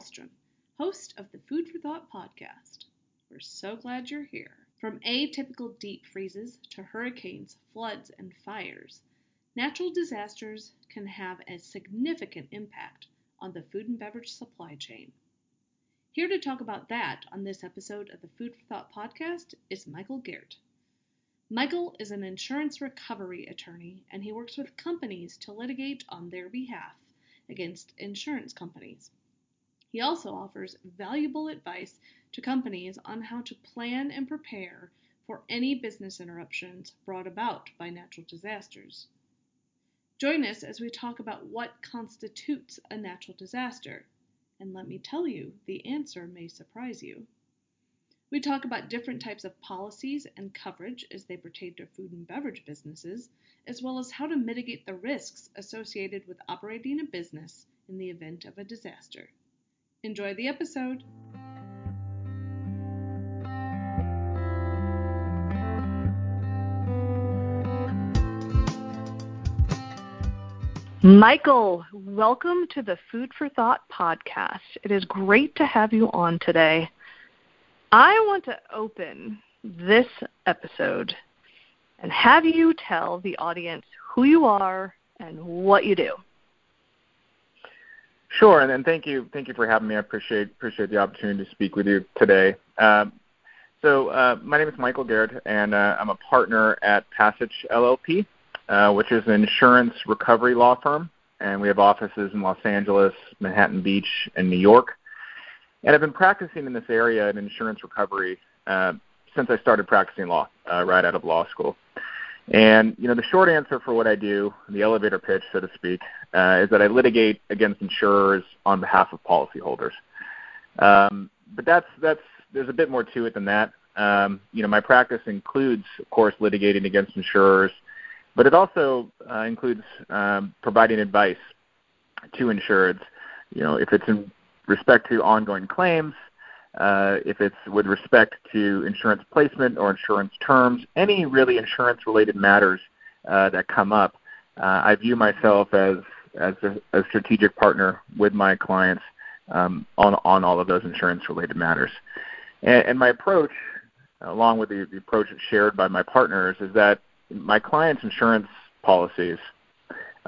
Hallstrom, host of the Food for Thought podcast. We're so glad you're here. From atypical deep freezes to hurricanes, floods, and fires, natural disasters can have a significant impact on the food and beverage supply chain. Here to talk about that on this episode of the Food for Thought podcast is Michael Gehret. Michael is an insurance recovery attorney and he works with companies to litigate on their behalf against insurance companies. He also offers valuable advice to companies on how to plan and prepare for any business interruptions brought about by natural disasters. Join us as we talk about what constitutes a natural disaster. And let me tell you, the answer may surprise you. We talk about different types of policies and coverage as they pertain to food and beverage businesses, as well as how to mitigate the risks associated with operating a business in the event of a disaster. Enjoy the episode! Michael, welcome to the Food for Thought podcast. It is great to have you on today. I want to open this episode and have you tell the audience who you are and what you do. Sure, and, and thank you, thank you for having me. I appreciate appreciate the opportunity to speak with you today. Um, so, uh, my name is Michael Gehret, and uh, I'm a partner at Pasich LLP, uh, which is an insurance recovery law firm, and we have offices in Los Angeles, Manhattan Beach, and New York. And I've been practicing in this area in insurance recovery uh, since I started practicing law uh, right out of law school. And you know, the short answer for what I do, the elevator pitch, so to speak, uh, is that I litigate against insurers on behalf of policyholders. Um, but that's that's there's a bit more to it than that. Um, you know, my practice includes, of course, litigating against insurers, but it also uh, includes um, providing advice to insureds. You know, if it's in respect to ongoing claims, uh, if it's with respect to insurance placement or insurance terms, any really insurance related matters uh, that come up, uh, I view myself as as a, a, strategic partner with my clients um, on on all of those insurance related matters. And, and my approach, along with the, the approach shared by my partners, is that my clients' insurance policies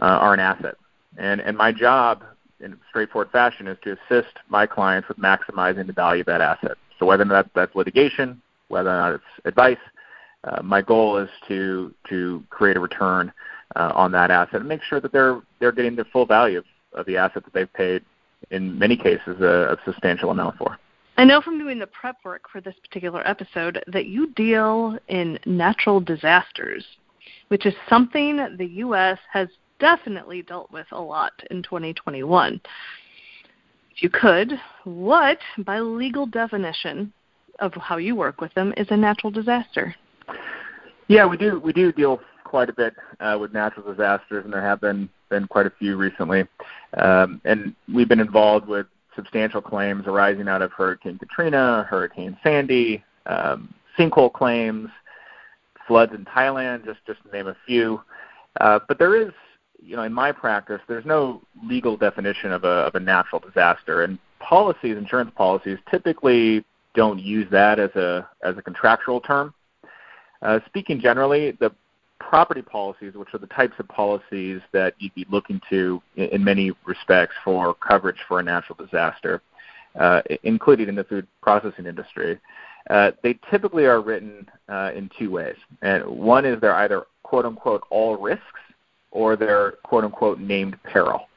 uh, are an asset, and and my job in a straightforward fashion is to assist my clients with maximizing the value of that asset. So whether or not that's litigation, whether or not it's advice, uh, my goal is to to create a return uh, on that asset and make sure that they're they're getting the full value of, of the asset that they've paid in many cases a, a substantial amount for. I know from doing the prep work for this particular episode that you deal in natural disasters, which is something the U.S. has definitely dealt with a lot in 2021. If you could, what, by legal definition of how you work with them, is a natural disaster? Yeah, we do. We do deal quite a bit uh, with natural disasters, and there have been been quite a few recently. Um, and we've been involved with substantial claims arising out of Hurricane Katrina, Hurricane Sandy, um, sinkhole claims, floods in Thailand, just just to name a few. Uh, but there is you know, in my practice, there's no legal definition of a of a natural disaster, and policies, insurance policies, typically don't use that as a as a contractual term. Uh, speaking generally, the property policies, which are the types of policies that you'd be looking to in, in many respects for coverage for a natural disaster, uh, including in the food processing industry, uh, they typically are written uh, in two ways. And one is they're either quote unquote all risks, or their quote unquote named peril.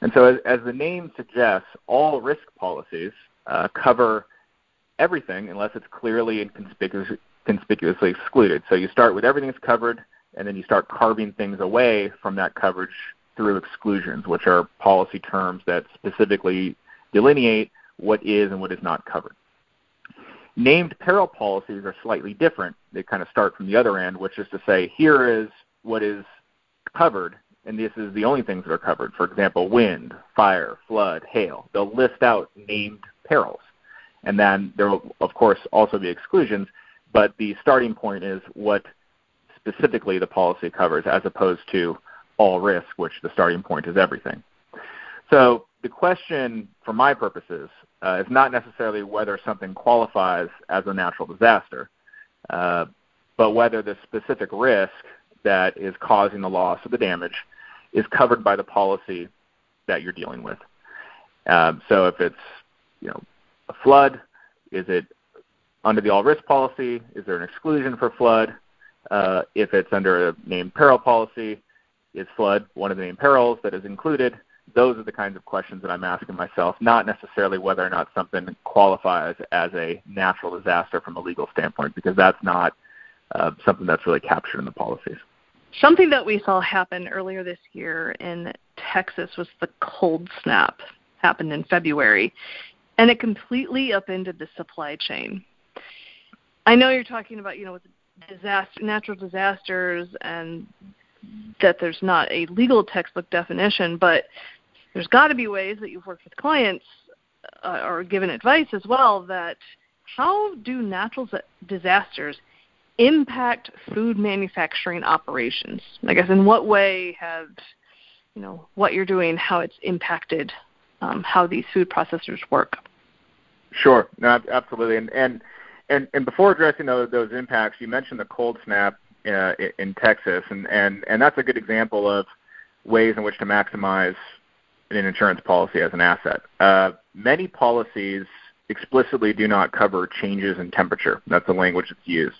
And so, as, as the name suggests, all risk policies uh, cover everything unless it's clearly and conspicuous, conspicuously excluded. So, you start with everything that's covered, and then you start carving things away from that coverage through exclusions, which are policy terms that specifically delineate what is and what is not covered. Named peril policies are slightly different. They kind of start from the other end, which is to say, here is what is covered, and this is the only things that are covered. For example, wind, fire, flood, hail. They'll list out named perils. And then there will, of course, also be exclusions, but the starting point is what specifically the policy covers as opposed to all risk, which the starting point is everything. So the question, for my purposes, uh, is not necessarily whether something qualifies as a natural disaster, uh, but whether the specific risk that is causing the loss or the damage is covered by the policy that you're dealing with. Um, so if it's you know a flood, is it under the all risk policy? Is there an exclusion for flood? Uh, if it's under a named peril policy, is flood one of the named perils that is included? Those are the kinds of questions that I'm asking myself, not necessarily whether or not something qualifies as a natural disaster from a legal standpoint, because that's not uh, something that's really captured in the policies. Something that we saw happen earlier this year in Texas was the cold snap happened in February, and it completely upended the supply chain. I know you're talking about, you know, with disaster, natural disasters, and that there's not a legal textbook definition, but there's got to be ways that you've worked with clients uh, or given advice as well that how do natural disasters impact food manufacturing operations? I guess in what way have you know what you're doing, how it's impacted um, how these food processors work? Sure, no, absolutely, and and and, and before addressing those, those impacts, you mentioned the cold snap uh, in Texas, and, and and that's a good example of ways in which to maximize an insurance policy as an asset. Uh, many policies explicitly do not cover changes in temperature. That's the language that's used.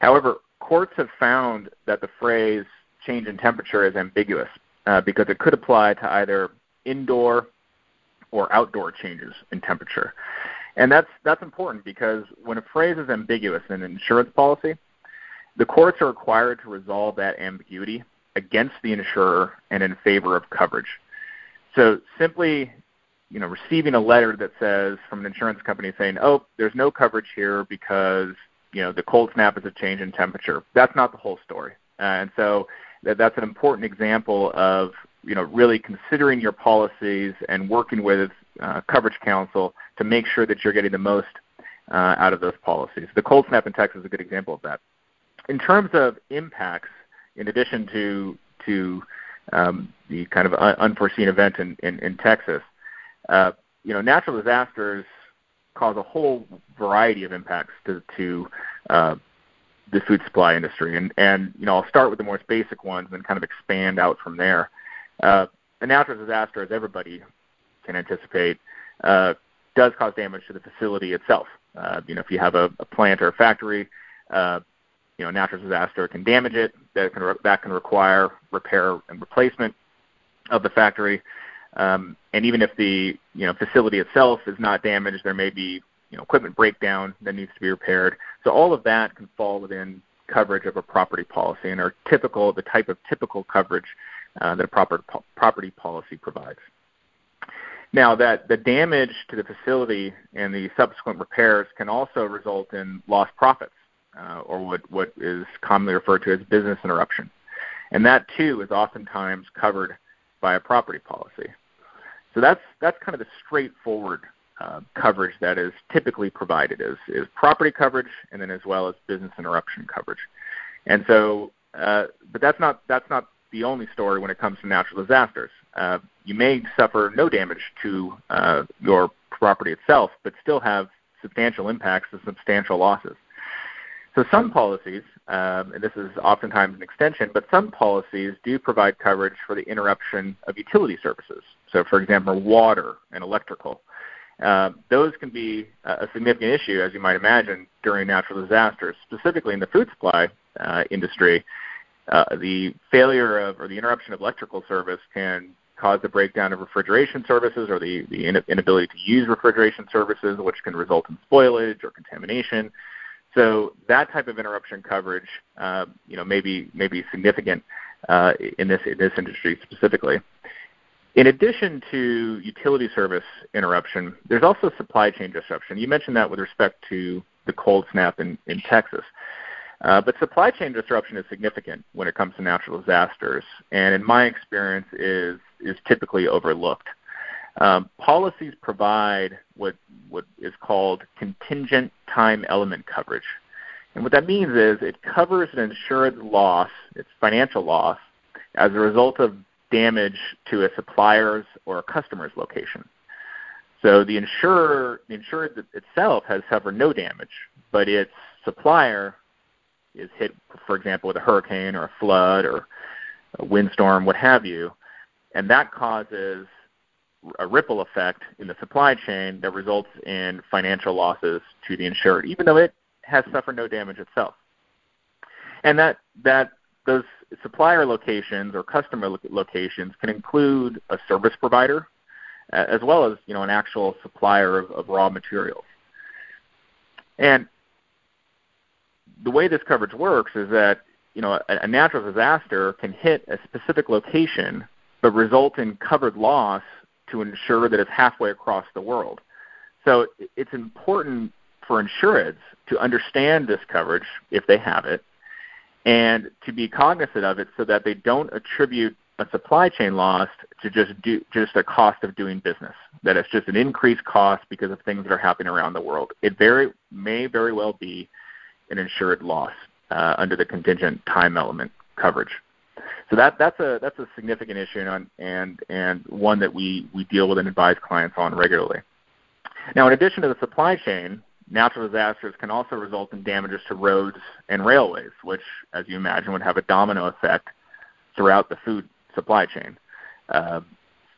However, courts have found that the phrase change in temperature is ambiguous uh, because it could apply to either indoor or outdoor changes in temperature. And that's that's important because when a phrase is ambiguous in an insurance policy, the courts are required to resolve that ambiguity against the insurer and in favor of coverage. So simply, you know, receiving a letter that says from an insurance company saying, "Oh, there's no coverage here because you know the cold snap is a change in temperature," that's not the whole story. And so that, that's an important example of you know really considering your policies and working with uh, coverage counsel to make sure that you're getting the most uh, out of those policies. The cold snap in Texas is a good example of that. In terms of impacts, in addition to to um, the kind of unforeseen event in, in, in Texas, uh, you know, natural disasters cause a whole variety of impacts to, to uh, the food supply industry. And, and you know, I'll start with the most basic ones and kind of expand out from there. Uh, a natural disaster, as everybody can anticipate, uh, does cause damage to the facility itself. Uh, you know, if you have a, a plant or a factory, uh, you know, a natural disaster can damage it. That can re- that can require repair and replacement of the factory. Um, and even if the you know facility itself is not damaged, there may be you know equipment breakdown that needs to be repaired. So all of that can fall within coverage of a property policy and are typical the type of typical coverage uh, that a proper po- property policy provides. Now, that the damage to the facility and the subsequent repairs can also result in lost profits, uh, or what, what is commonly referred to as business interruption. And that too is oftentimes covered by a property policy. So that's that's kind of the straightforward uh, coverage that is typically provided is is property coverage and then as well as business interruption coverage. And so, uh, but that's not that's not the only story when it comes to natural disasters. Uh, you may suffer no damage to uh, your property itself, but still have substantial impacts and substantial losses. So some policies, um, and this is oftentimes an extension, but some policies do provide coverage for the interruption of utility services. So, for example, water and electrical. Uh, those can be a significant issue, as you might imagine, during natural disasters, specifically in the food supply uh, industry. Uh, the failure of or the interruption of electrical service can cause the breakdown of refrigeration services or the, the inability to use refrigeration services, which can result in spoilage or contamination. So that type of interruption coverage, uh, you know, may be, may be significant uh, in this in this industry specifically. In addition to utility service interruption, there's also supply chain disruption. You mentioned that with respect to the cold snap in, in Texas. Uh, but supply chain disruption is significant when it comes to natural disasters, and in my experience, is is typically overlooked. Um, policies provide what what is called contingent time element coverage, and what that means is it covers an insured loss, its financial loss, as a result of damage to a supplier's or a customer's location. So the insurer, the insured itself has suffered no damage, but its supplier is hit, for example, with a hurricane or a flood or a windstorm, what have you, and that causes a ripple effect in the supply chain that results in financial losses to the insured, even though it has suffered no damage itself. And that that those supplier locations or customer locations can include a service provider as well as you know an actual supplier of, of raw materials. And the way this coverage works is that you know a, a natural disaster can hit a specific location but result in covered loss to ensure that it's halfway across the world. So it's important for insureds to understand this coverage if they have it and to be cognizant of it so that they don't attribute a supply chain loss to just do just a cost of doing business. That it's just an increased cost because of things that are happening around the world. It very may very well be an insured loss uh, under the contingent time element coverage. So that that's a that's a significant issue and and and one that we we deal with and advise clients on regularly. Now, in addition to the supply chain, natural disasters can also result in damages to roads and railways, which, as you imagine, would have a domino effect throughout the food supply chain. Uh,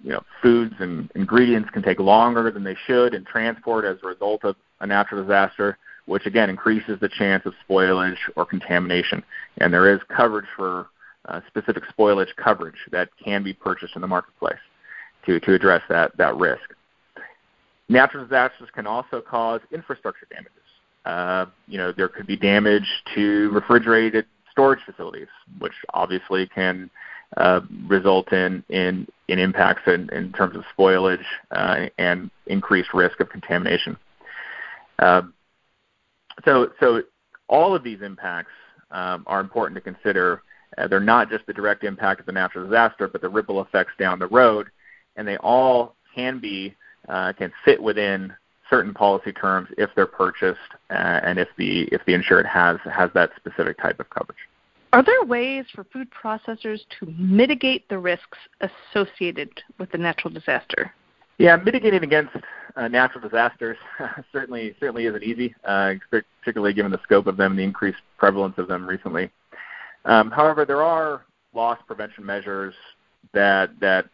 you know, foods and ingredients can take longer than they should in transport as a result of a natural disaster, which again increases the chance of spoilage or contamination. And there is coverage for uh, specific spoilage coverage that can be purchased in the marketplace to, to address that, that risk. Natural disasters can also cause infrastructure damages. Uh, you know, there could be damage to refrigerated storage facilities, which obviously can uh, result in, in, in impacts in, in terms of spoilage uh, and increased risk of contamination. Uh, so, so all of these impacts um, are important to consider. Uh, they're not just the direct impact of the natural disaster, but the ripple effects down the road, and they all can be uh, can fit within certain policy terms if they're purchased uh, and if the if the insured has has that specific type of coverage. Are there ways for food processors to mitigate the risks associated with the natural disaster? Yeah, mitigating against uh, natural disasters certainly certainly isn't easy, uh, particularly given the scope of them and the increased prevalence of them recently. Um, however, there are loss prevention measures that that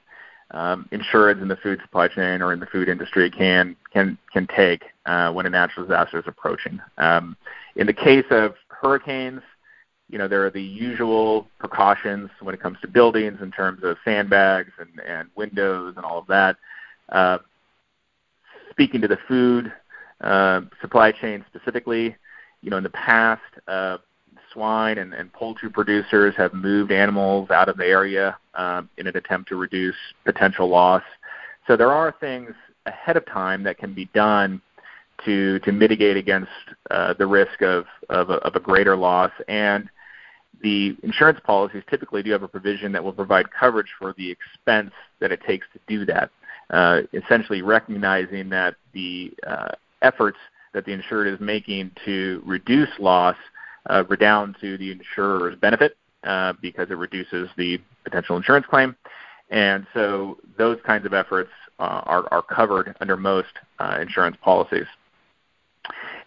um, insureds in the food supply chain or in the food industry can can can take uh, when a natural disaster is approaching. Um, in the case of hurricanes, you know, there are the usual precautions when it comes to buildings in terms of sandbags and, and windows and all of that. Uh, speaking to the food uh, supply chain specifically, you know, in the past, uh, swine and, and poultry producers have moved animals out of the area um, in an attempt to reduce potential loss. So there are things ahead of time that can be done to to mitigate against uh, the risk of, of a, of a greater loss and the insurance policies typically do have a provision that will provide coverage for the expense that it takes to do that, uh, essentially recognizing that the uh, efforts that the insured is making to reduce loss uh, redound to the insurer's benefit uh, because it reduces the potential insurance claim. And so those kinds of efforts uh, are, are covered under most uh, insurance policies.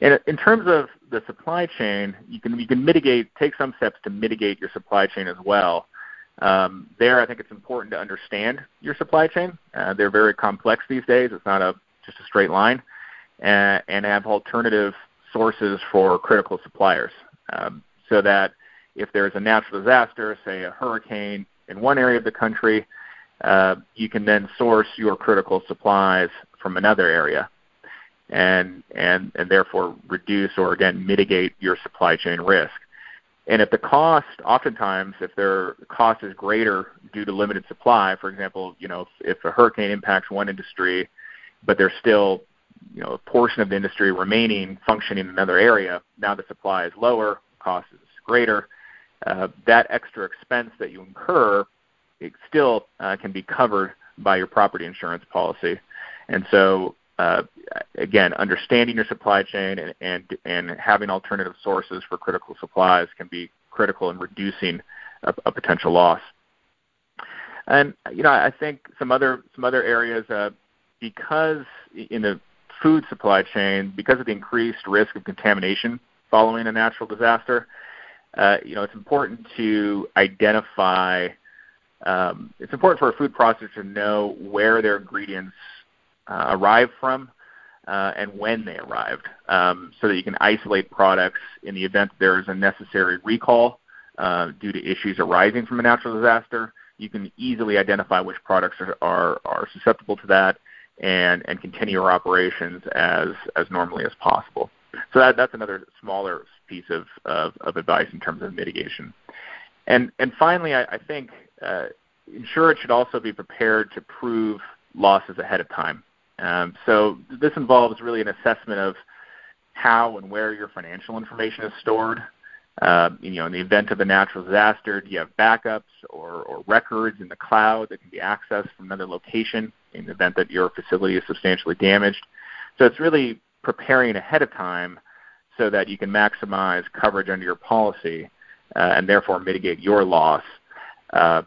And in terms of the supply chain, you can you can mitigate, take some steps to mitigate your supply chain as well. Um, there, I think it's important to understand your supply chain. Uh, they're very complex these days. It's not a just a straight line, uh, and have alternative sources for critical suppliers, um, so that if there's a natural disaster, say a hurricane in one area of the country, uh, you can then source your critical supplies from another area and and and therefore reduce or again mitigate your supply chain risk. And if the cost, oftentimes, if their cost is greater due to limited supply, for example, you know, if, if a hurricane impacts one industry, but there's still, you know, a portion of the industry remaining functioning in another area, now the supply is lower, cost is greater. Uh, that extra expense that you incur, it still uh, can be covered by your property insurance policy. And so uh, again, understanding your supply chain and, and, and having alternative sources for critical supplies can be critical in reducing a, a potential loss. And you know, I think some other some other areas uh, because in the food supply chain, because of the increased risk of contamination following a natural disaster, uh, you know, it's important to identify. Um, it's important for a food processor to know where their ingredients uh, arrive from uh, and when they arrived, um, so that you can isolate products in the event there is a necessary recall uh, due to issues arising from a natural disaster. You can easily identify which products are, are, are susceptible to that and, and continue your operations as, as normally as possible. So that, that's another smaller piece of, of, of advice in terms of mitigation. And, and finally, I, I think uh, insurers should also be prepared to prove losses ahead of time. Um, so this involves really an assessment of how and where your financial information is stored. Uh, you know, in the event of a natural disaster, do you have backups or, or records in the cloud that can be accessed from another location in the event that your facility is substantially damaged? So it's really preparing ahead of time so that you can maximize coverage under your policy uh, and therefore mitigate your loss uh,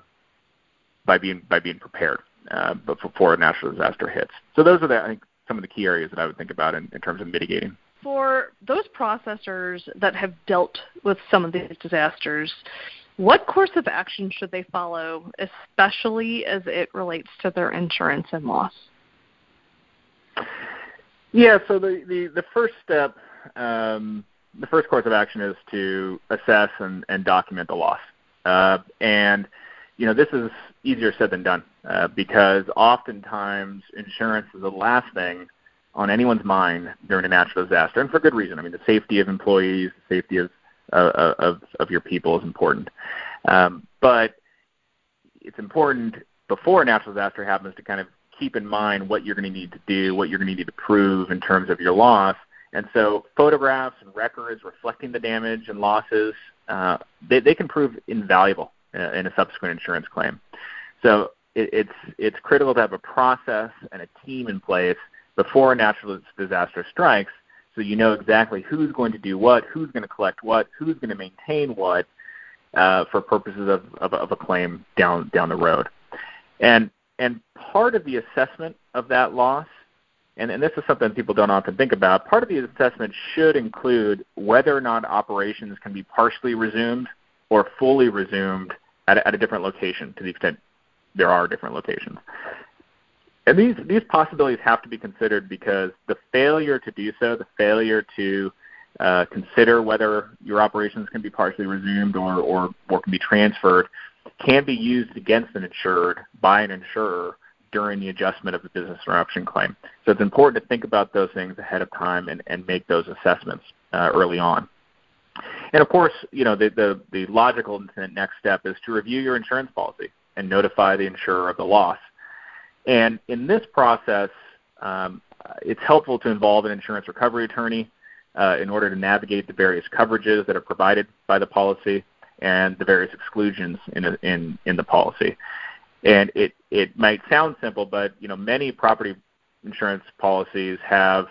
by being by being prepared uh, before a natural disaster hits. So those are the, I think some of the key areas that I would think about in, in terms of mitigating. For those processors that have dealt with some of these disasters, what course of action should they follow, especially as it relates to their insurance and loss? Yeah, so the, the, the first step, um, the first course of action is to assess and, and document the loss. Uh, and, you know, this is easier said than done uh, because oftentimes insurance is the last thing on anyone's mind during a natural disaster, and for good reason. I mean, the safety of employees, the safety of uh, of, of your people is important. Um, but it's important before a natural disaster happens to kind of keep in mind what you're going to need to do, what you're going to need to prove in terms of your loss. And so photographs and records reflecting the damage and losses, uh, they, they can prove invaluable uh, in a subsequent insurance claim. So it, it's it's critical to have a process and a team in place before a natural disaster strikes, so you know exactly who's going to do what, who's going to collect what, who's going to maintain what, uh, for purposes of, of, of a claim down down the road. And and part of the assessment of that loss, and, and this is something people don't often think about, part of the assessment should include whether or not operations can be partially resumed or fully resumed at a, at a different location to the extent there are different locations. And these these possibilities have to be considered because the failure to do so, the failure to uh, consider whether your operations can be partially resumed or, or, or can be transferred, can be used against an insured by an insurer during the adjustment of the business interruption claim. So it's important to think about those things ahead of time and, and make those assessments uh, early on. And of course, you know the, the, the logical next step is to review your insurance policy and notify the insurer of the loss. And in this process, um, it's helpful to involve an insurance recovery attorney uh, in order to navigate the various coverages that are provided by the policy and the various exclusions in, a, in, in the policy. And it, it might sound simple, but you know many property insurance policies have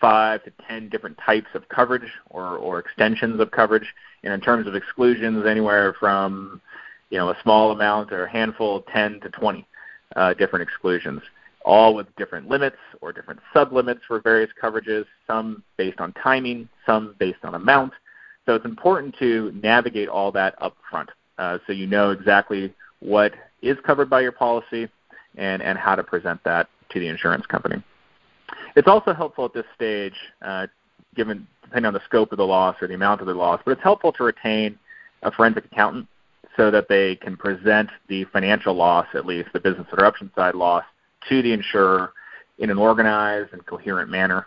five to ten different types of coverage or, or extensions of coverage. And in terms of exclusions, anywhere from you know a small amount or a handful, 10 to 20 uh, different exclusions, all with different limits or different sublimits for various coverages. Some based on timing, some based on amount. So it's important to navigate all that up front, uh, so you know exactly what is covered by your policy and, and how to present that to the insurance company. It's also helpful at this stage, uh, given depending on the scope of the loss or the amount of the loss, but it's helpful to retain a forensic accountant so that they can present the financial loss, at least the business interruption side loss, to the insurer in an organized and coherent manner.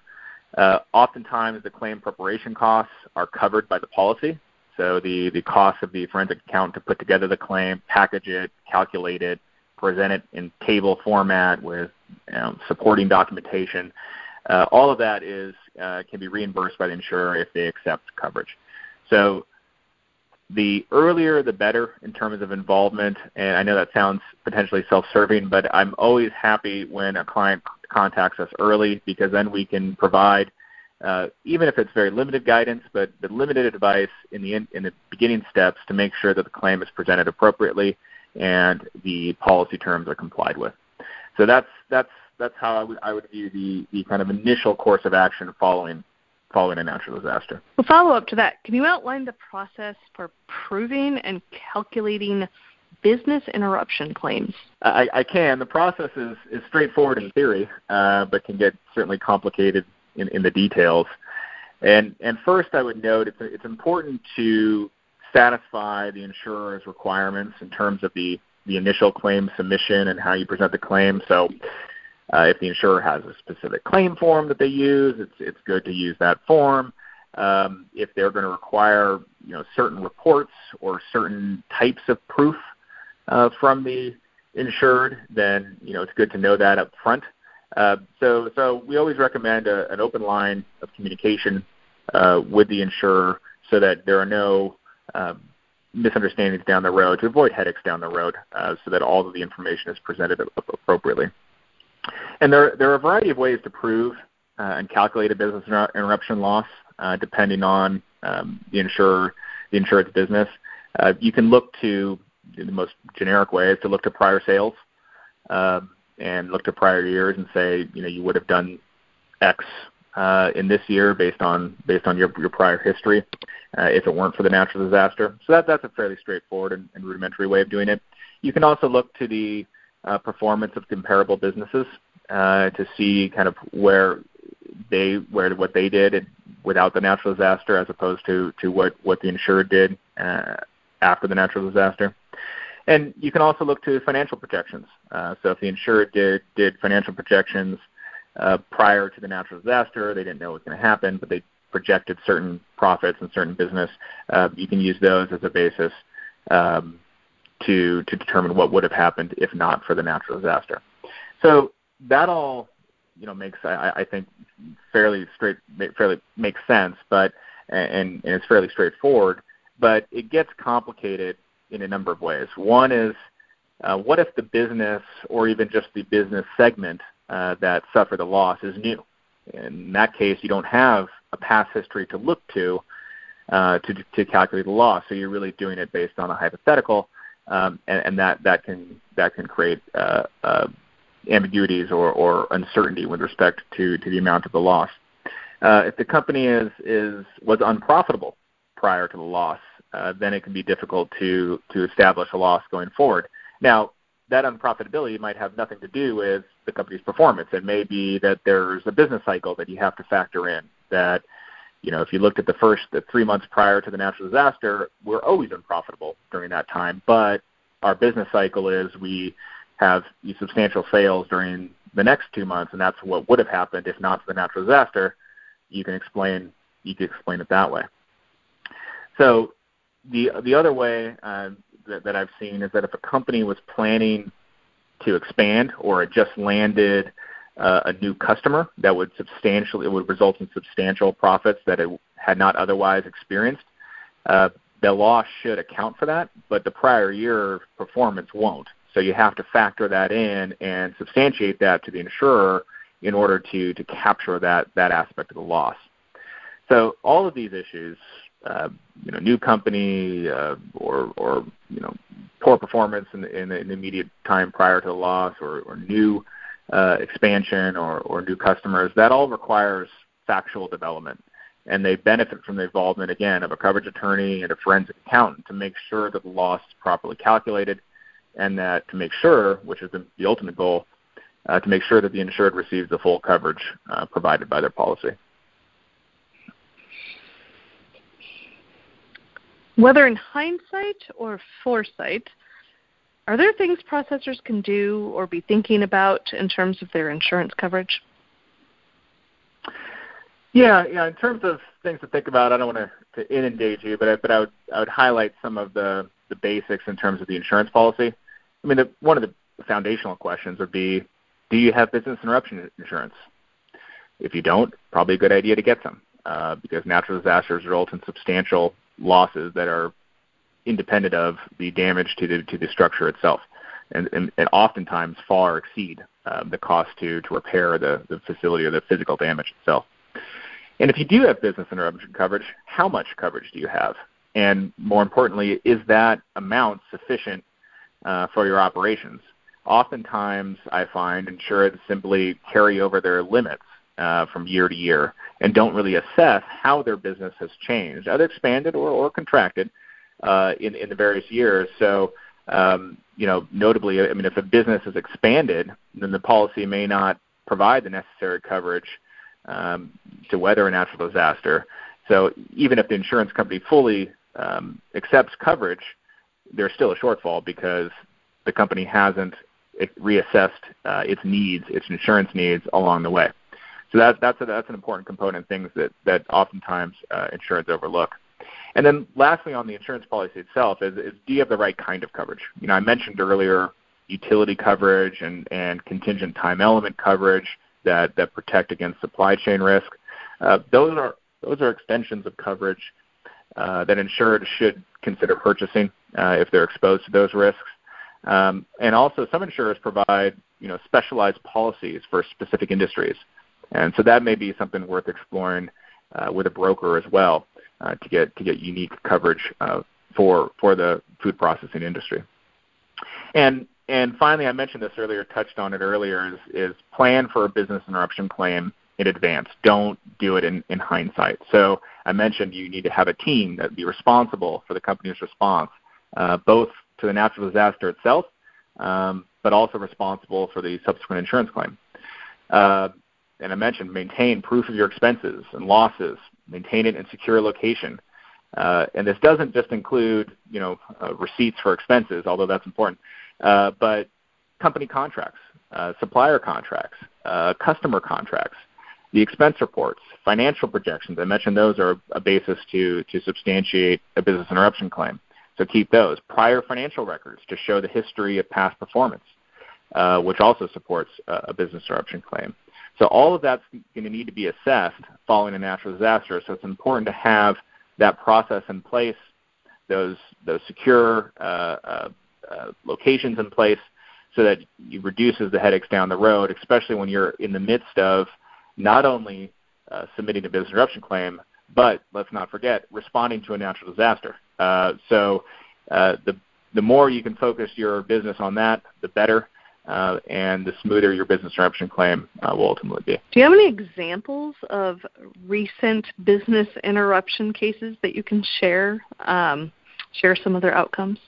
Uh, oftentimes, the claim preparation costs are covered by the policy. So the, the cost of the forensic accountant to put together the claim, package it, calculate it, present it in table format with you know, supporting documentation, uh, all of that is uh, can be reimbursed by the insurer if they accept coverage. So the earlier the better in terms of involvement. And I know that sounds potentially self serving, but I'm always happy when a client contacts us early because then we can provide, uh, even if it's very limited guidance, but the limited advice in the, in, in the beginning steps to make sure that the claim is presented appropriately and the policy terms are complied with. So that's that's that's how I would I would view the the kind of initial course of action following following a natural disaster. Well, follow up to that, can you outline the process for proving and calculating business interruption claims? I, I can. The process is, is straightforward in theory, uh, but can get certainly complicated in, in the details. And, and first, I would note it's, it's important to satisfy the insurer's requirements in terms of the, the initial claim submission and how you present the claim. So, uh, if the insurer has a specific claim form that they use, it's, it's good to use that form. Um, if they're going to require you know certain reports or certain types of proof uh, from the insured, then you know it's good to know that up front. Uh, so, so we always recommend a, an open line of communication uh, with the insurer so that there are no um, misunderstandings down the road to avoid headaches down the road, uh, so that all of the information is presented appropriately. And there, there are a variety of ways to prove uh, and calculate a business interruption loss, uh, depending on um, the insurer, the insured's business. Uh, you can look to the most generic way is to look to prior sales um, and look to prior years and say, you know, you would have done X uh, in this year based on based on your your prior history, uh, if it weren't for the natural disaster. So that that's a fairly straightforward and, and rudimentary way of doing it. You can also look to the performance of comparable businesses uh, to see kind of where they where what they did without the natural disaster as opposed to to what what the insured did uh, after the natural disaster. And you can also look to financial projections. Uh, so if the insured did, did financial projections uh, prior to the natural disaster, they didn't know what was going to happen, but they projected certain profits and certain business, uh, you can use those as a basis um, to, to determine what would have happened if not for the natural disaster. So that all you know makes I, I think fairly straight fairly makes sense, but and, and it's fairly straightforward. But it gets complicated in a number of ways. One is uh, what if the business or even just the business segment uh, that suffered the loss is new? In that case, you don't have a past history to look to uh, to, to calculate the loss. So you're really doing it based on a hypothetical, um, and, and that that can that can create uh, uh, ambiguities or, or uncertainty with respect to, to the amount of the loss. Uh, if the company is, is was unprofitable prior to the loss, uh, then it can be difficult to to establish a loss going forward. Now, that unprofitability might have nothing to do with the company's performance. It may be that there's a business cycle that you have to factor in. That you know, if you looked at the first the three months prior to the natural disaster, we're always unprofitable during that time. But our business cycle is we have substantial sales during the next two months, and that's what would have happened if not for the natural disaster. You can explain you can explain it that way. So the the other way uh, that, that I've seen is that if a company was planning to expand or it just landed uh, a new customer that would substantially it would result in substantial profits that it had not otherwise experienced. Uh, the loss should account for that, but the prior year performance won't. So you have to factor that in and substantiate that to the insurer in order to to capture that that aspect of the loss. So all of these issues uh, you know, new company uh, or, or you know, poor performance in the, in the, immediate time prior to the loss, or, or new expansion, or, or new customers. That all requires factual development, and they benefit from the involvement again of a coverage attorney and a forensic accountant to make sure that the loss is properly calculated, and that to make sure, which is the, the ultimate goal, uh, to make sure that the insured receives the full coverage uh, provided by their policy. Whether in hindsight or foresight, are there things processors can do or be thinking about in terms of their insurance coverage? Yeah, yeah. In terms of things to think about, I don't want to, to inundate you, but I, but I would I would highlight some of the the basics in terms of the insurance policy. I mean, the, one of the foundational questions would be, do you have business interruption insurance? If you don't, probably a good idea to get some, uh, because natural disasters result in substantial losses that are independent of the damage to the to the structure itself, and and, and oftentimes far exceed uh, the cost to to repair the the facility or the physical damage itself. And if you do have business interruption coverage, how much coverage do you have? And more importantly, is that amount sufficient uh, for your operations. Oftentimes, I find insureds simply carry over their limits uh, from year to year and don't really assess how their business has changed, either expanded or, or contracted in, in the various years. So, um, you know, notably, I mean, if a business has expanded, then the policy may not provide the necessary coverage um, to weather a natural disaster. So even if the insurance company fully um, accepts coverage, there's still a shortfall because the company hasn't reassessed uh, its needs, its insurance needs along the way. So that, that's a, that's an important component. Things that that oftentimes uh, insurance overlook. And then lastly, on the insurance policy itself, is, is do you have the right kind of coverage? You know, I mentioned earlier utility coverage and, and contingent time element coverage that, that protect against supply chain risk. Uh, those are those are extensions of coverage uh, that insured should consider purchasing uh, if they're exposed to those risks. Um, and also, some insurers provide you know specialized policies for specific industries, and so that may be something worth exploring uh, with a broker as well uh, to get to get unique coverage uh, for for the food processing industry. And and finally, I mentioned this earlier, touched on it earlier, is, is plan for a business interruption claim in advance. Don't do it in, in hindsight. So I mentioned you need to have a team that be responsible for the company's response, uh, both to the natural disaster itself, um, but also responsible for the subsequent insurance claim. Uh, and I mentioned maintain proof of your expenses and losses, maintain it in secure location. Uh, and this doesn't just include, you know, uh, receipts for expenses, although that's important, uh, but company contracts, uh, supplier contracts, uh, customer contracts, the expense reports, financial projections. I mentioned those are a basis to to substantiate a business interruption claim. So keep those. Prior financial records to show the history of past performance, uh, which also supports a business interruption claim. So all of that's going to need to be assessed following a natural disaster. So it's important to have that process in place, those those secure uh, uh, uh, locations in place, so that it reduces the headaches down the road, especially when you're in the midst of not only uh, submitting a business interruption claim, but let's not forget responding to a natural disaster. Uh, so the the more you can focus your business on that, the better, uh, and the smoother your business interruption claim uh, will ultimately be. Do you have any examples of recent business interruption cases that you can share? Um, share some of their outcomes.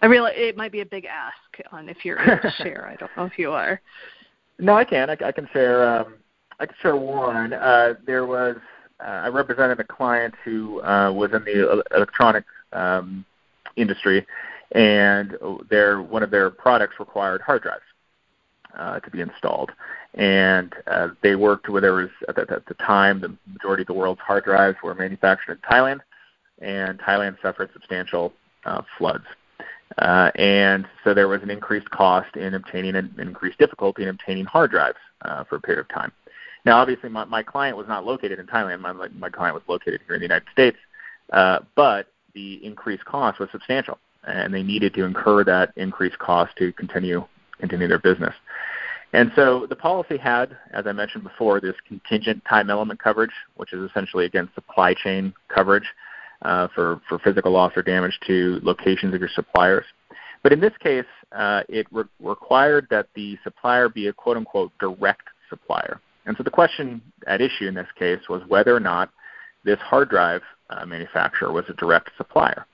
I realize it might be a big ask on if you're able to share. I don't know if you are. No, I can. I, I can share. Um, I can share one. Uh, there was uh, I represented a client who uh, was in the electronic um, industry, and their one of their products required hard drives uh, to be installed. And uh, they worked with there was at the, at the time the majority of the world's hard drives were manufactured in Thailand, and Thailand suffered substantial uh, floods. Uh, and so there was an increased cost in obtaining an increased difficulty in obtaining hard drives uh, for a period of time. Now, obviously, my, my client was not located in Thailand. My, my client was located here in the United States, uh, but the increased cost was substantial, and they needed to incur that increased cost to continue continue their business. And so the policy had, as I mentioned before, this contingent time element coverage, which is essentially again supply chain coverage uh, for for physical loss or damage to locations of your suppliers. But in this case, uh, it re- required that the supplier be a quote unquote direct supplier. And so the question at issue in this case was whether or not this hard drive uh, manufacturer was a direct supplier.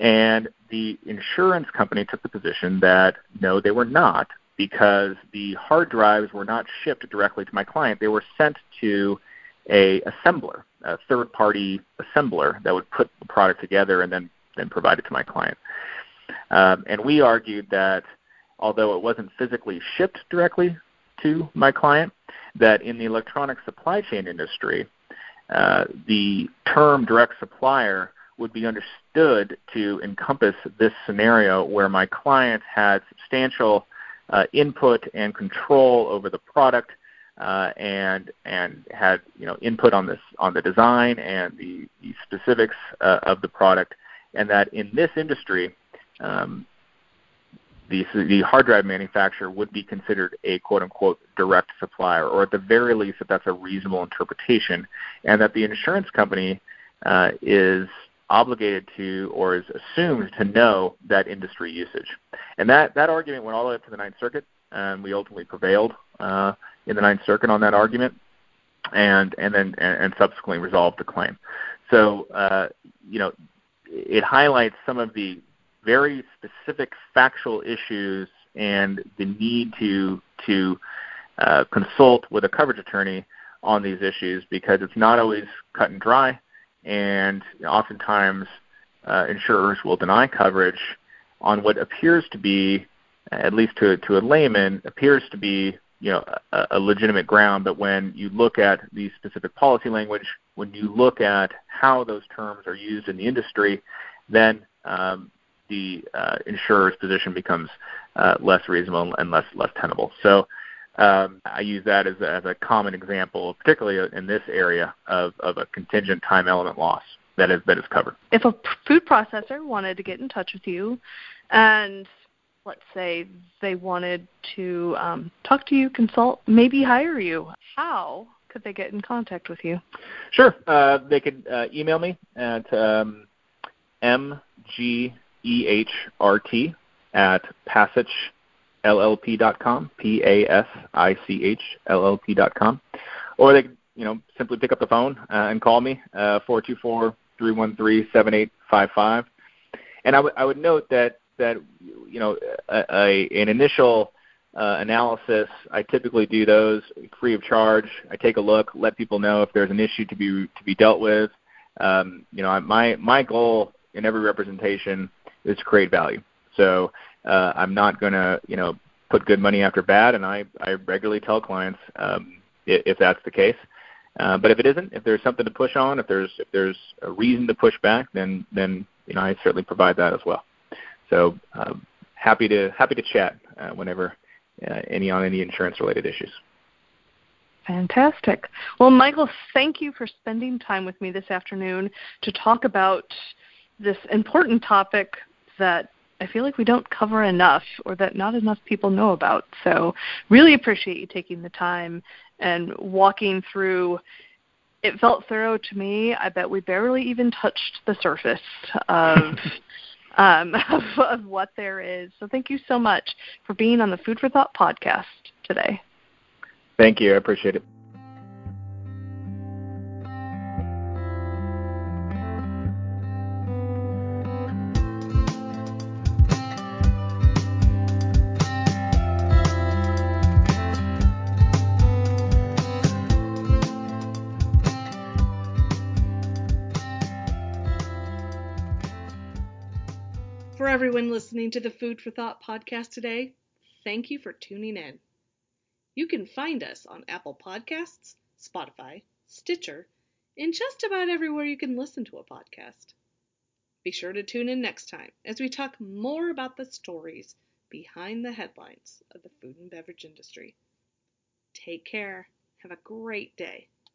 And the insurance company took the position that no, they were not, because the hard drives were not shipped directly to my client. They were sent to a assembler, a third party assembler that would put the product together and then, then provide it to my client. Um, and we argued that although it wasn't physically shipped directly to my client, that in the electronic supply chain industry, uh, the term direct supplier would be understood to encompass this scenario where my client had substantial uh, input and control over the product uh, and and had you know input on this on the design and the, the specifics uh, of the product, and that in this industry, um, the, the hard drive manufacturer would be considered a quote unquote direct supplier, or at the very least, that that's a reasonable interpretation, and that the insurance company uh, is obligated to or is assumed to know that industry usage. And that, that argument went all the way up to the Ninth Circuit, and we ultimately prevailed uh, in the Ninth Circuit on that argument, and and then and, and subsequently resolved the claim. So uh, you know, it highlights some of the very specific factual issues and the need to to uh, consult with a coverage attorney on these issues because it's not always cut and dry, and oftentimes uh, insurers will deny coverage on what appears to be, at least to to a layman, appears to be you know a, a legitimate ground. But when you look at the specific policy language, when you look at how those terms are used in the industry, then um, the uh, insurer's position becomes uh, less reasonable and less less tenable. So um, I use that as a, as a common example, particularly in this area of, of a contingent time element loss that is that is covered. If a food processor wanted to get in touch with you, and let's say they wanted to um, talk to you, consult, maybe hire you, how could they get in contact with you? Sure, uh, they could uh, email me at um, mg E-H-R-T at pasichllp.com, P-A-S-I-C-H-L-L-P.com. Or they you know, simply pick up the phone uh, and call me, uh, 424-313-7855. And I would I would note that that you know a, a, an initial uh, analysis I typically do those free of charge. I take a look, let people know if there's an issue to be to be dealt with. Um, you know, my my goal in every representation is to create value. So uh, I'm not going to, you know, put good money after bad, and I, I regularly tell clients um, if, if that's the case. Uh, but if it isn't, if there's something to push on, if there's if there's a reason to push back, then then you know I certainly provide that as well. So um, happy to happy to chat uh, whenever uh, any on any insurance related issues. Fantastic. Well, Michael, thank you for spending time with me this afternoon to talk about this important topic that I feel like we don't cover enough or that not enough people know about. So, really appreciate you taking the time and walking through. It felt thorough to me. I bet we barely even touched the surface of, um, of, of what there is. So, thank you so much for being on the Food for Thought podcast today. Thank you. I appreciate it. Everyone listening to the Food for Thought podcast today, thank you for tuning in. You can find us on Apple Podcasts, Spotify, Stitcher, and just about everywhere you can listen to a podcast. Be sure to tune in next time as we talk more about the stories behind the headlines of the food and beverage industry. Take care. Have a great day.